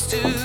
do.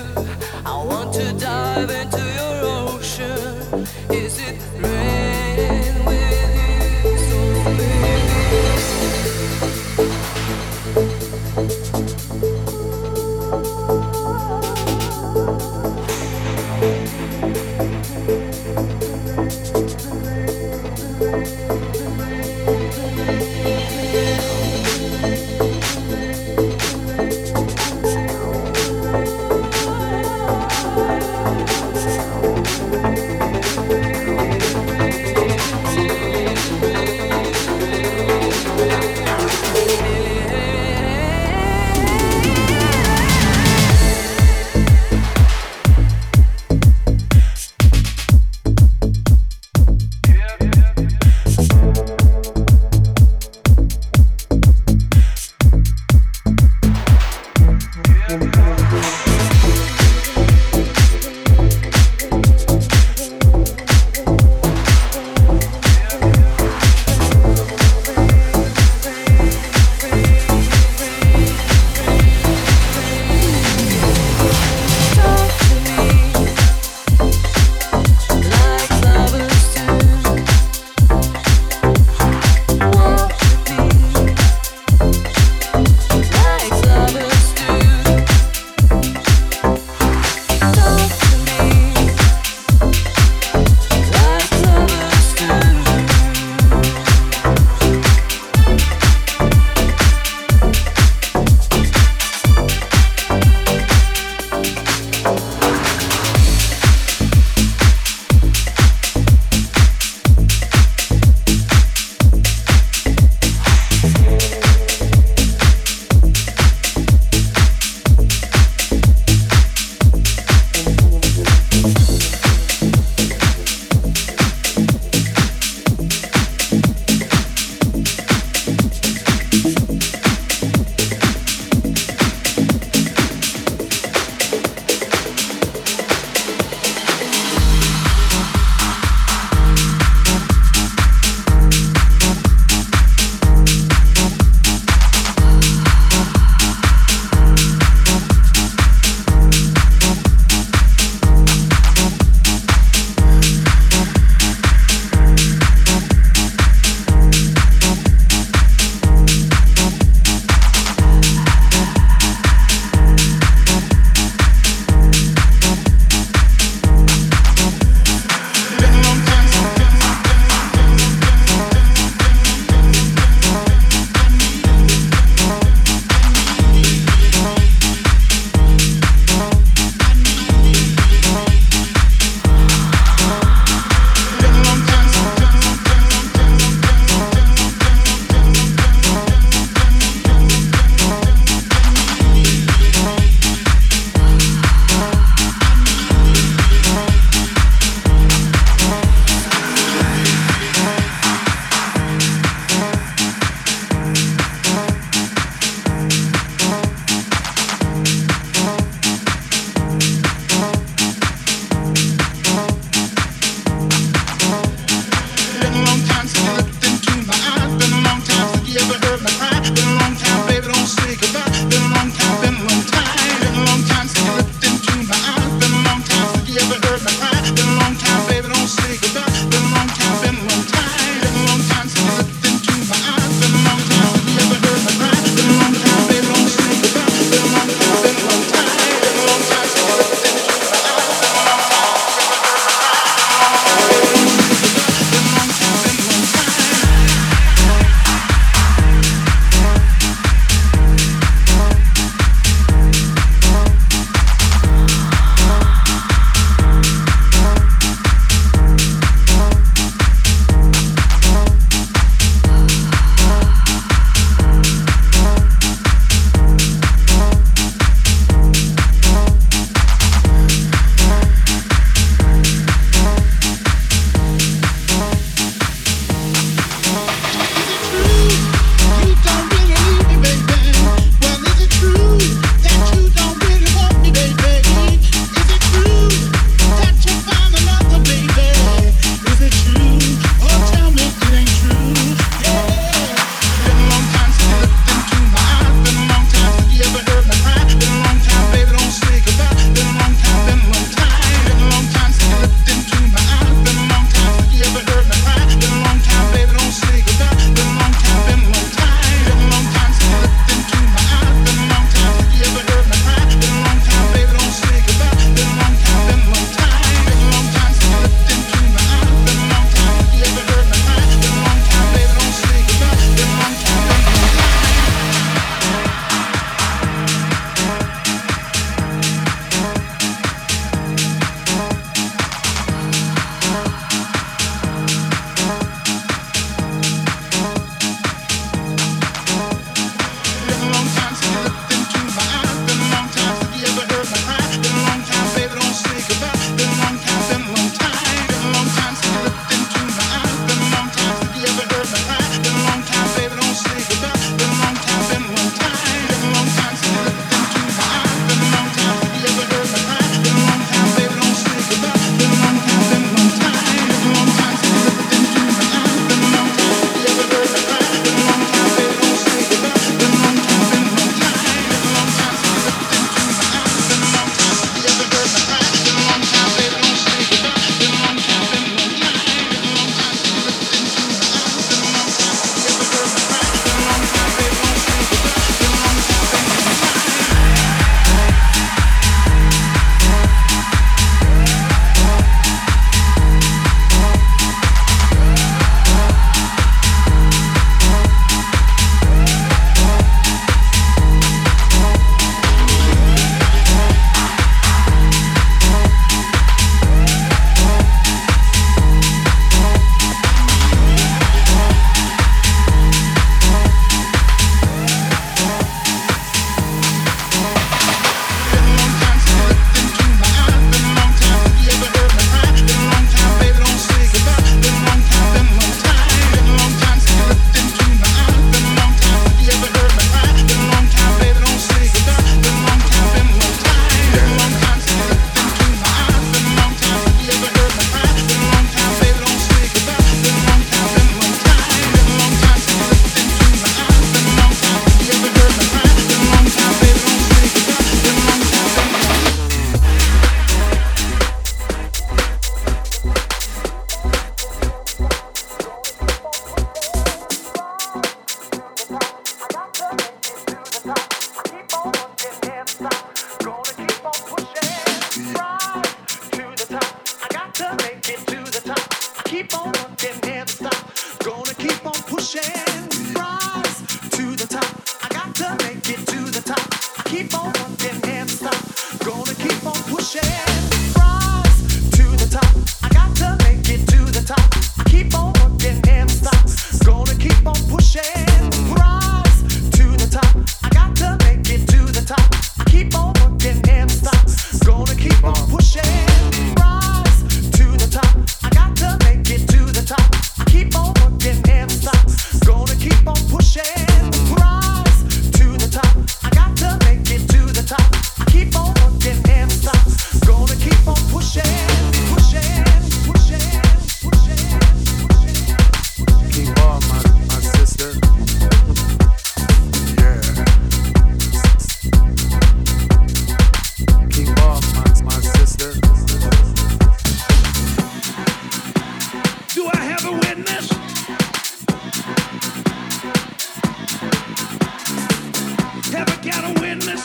Gonna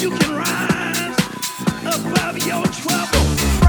your on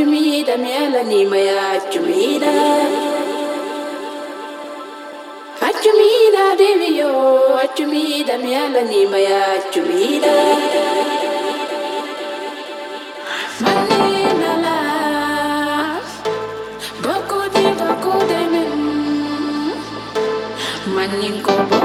jumida miela ni maya jumida Achumida deviyo achumida miela ni maya jumida Manina la Boko di boko de min Maninko boko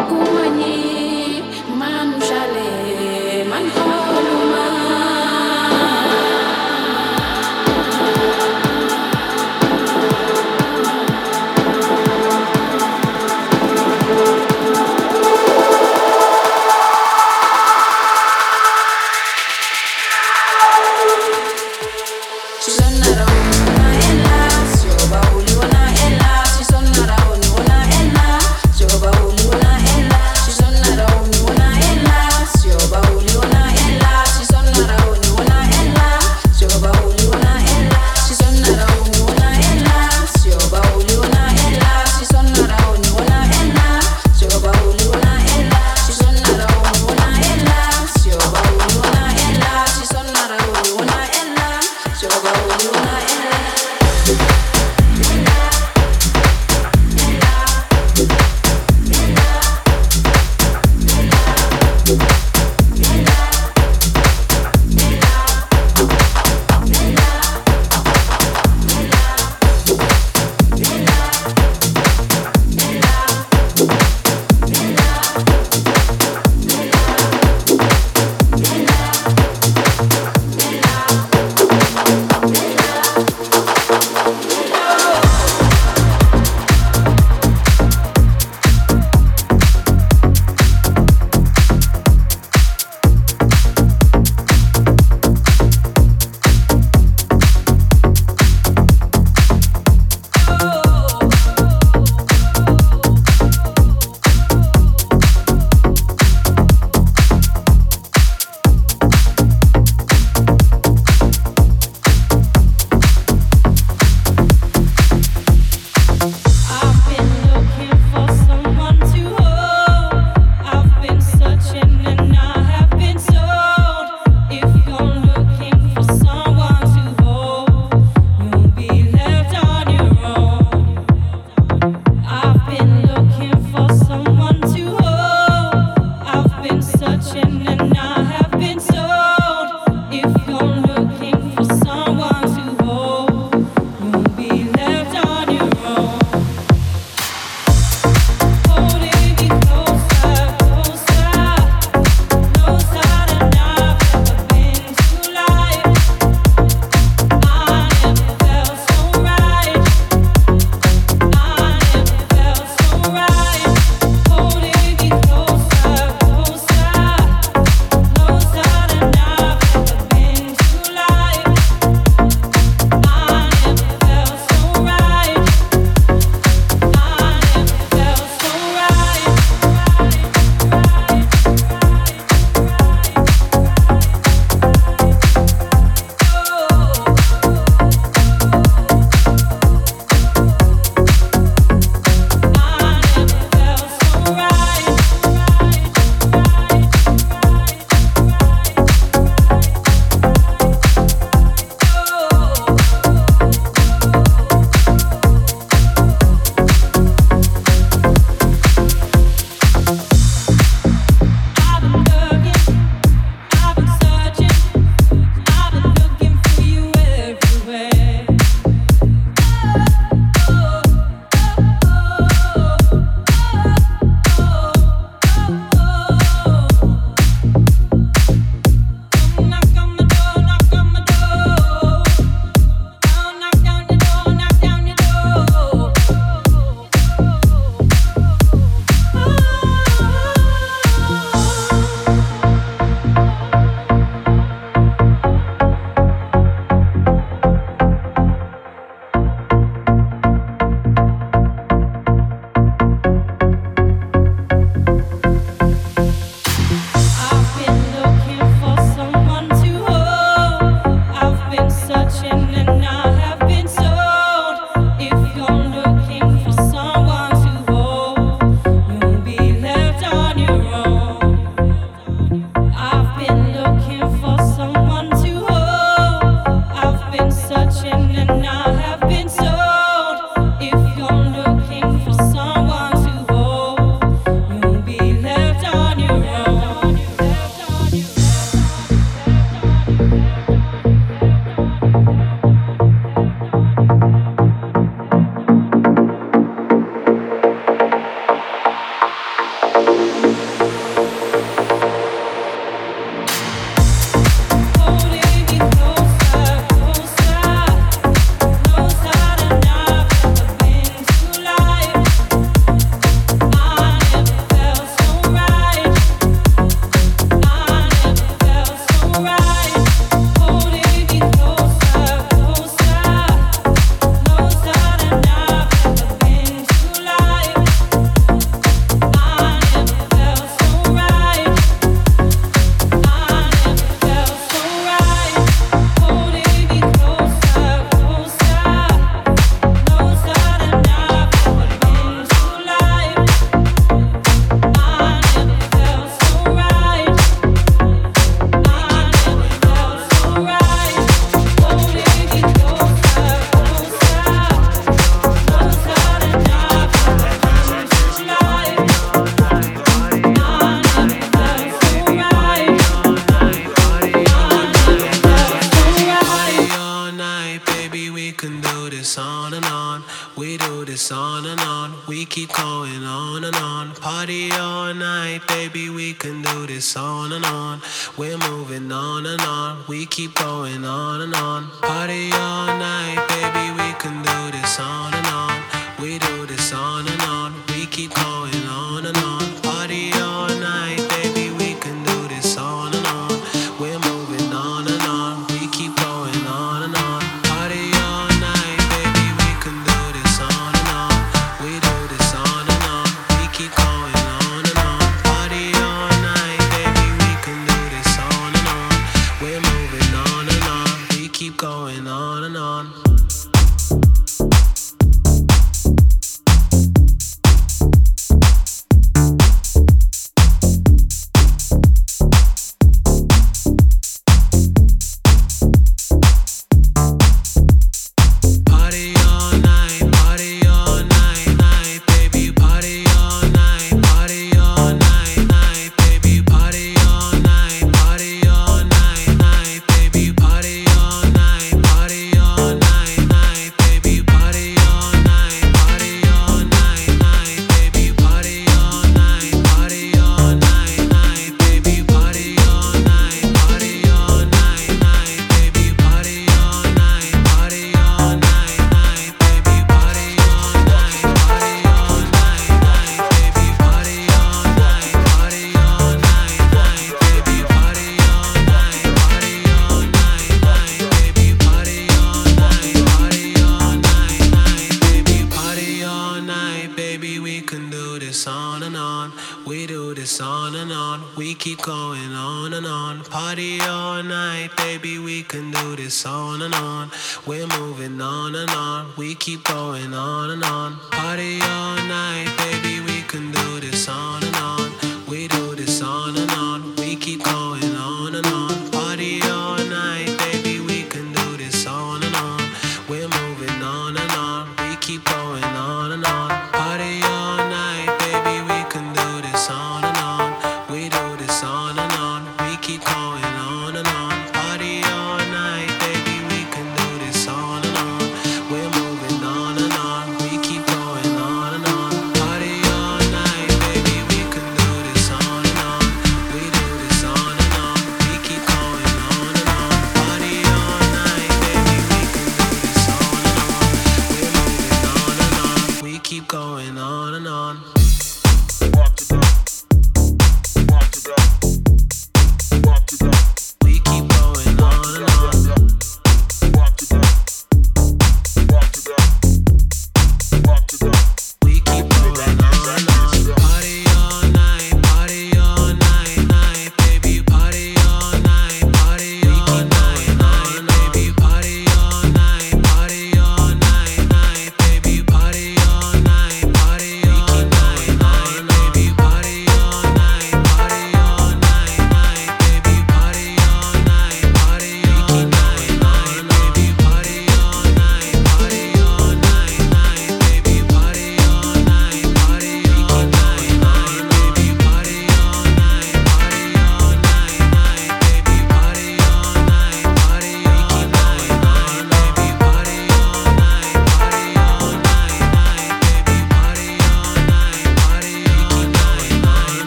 keep going on and on.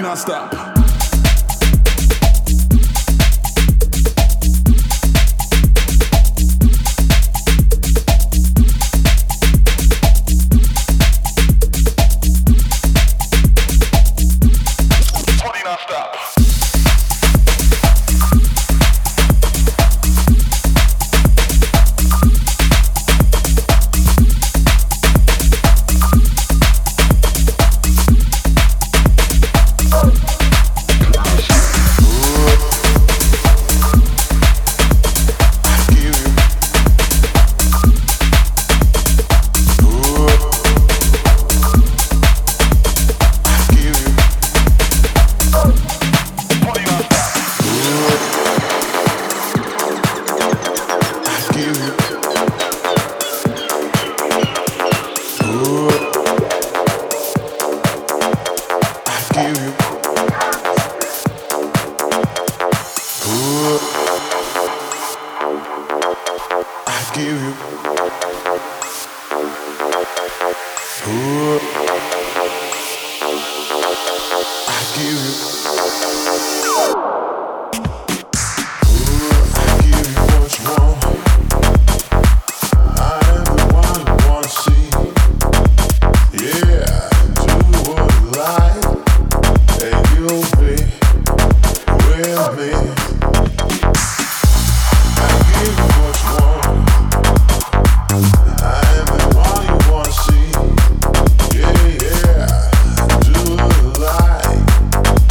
non-stop.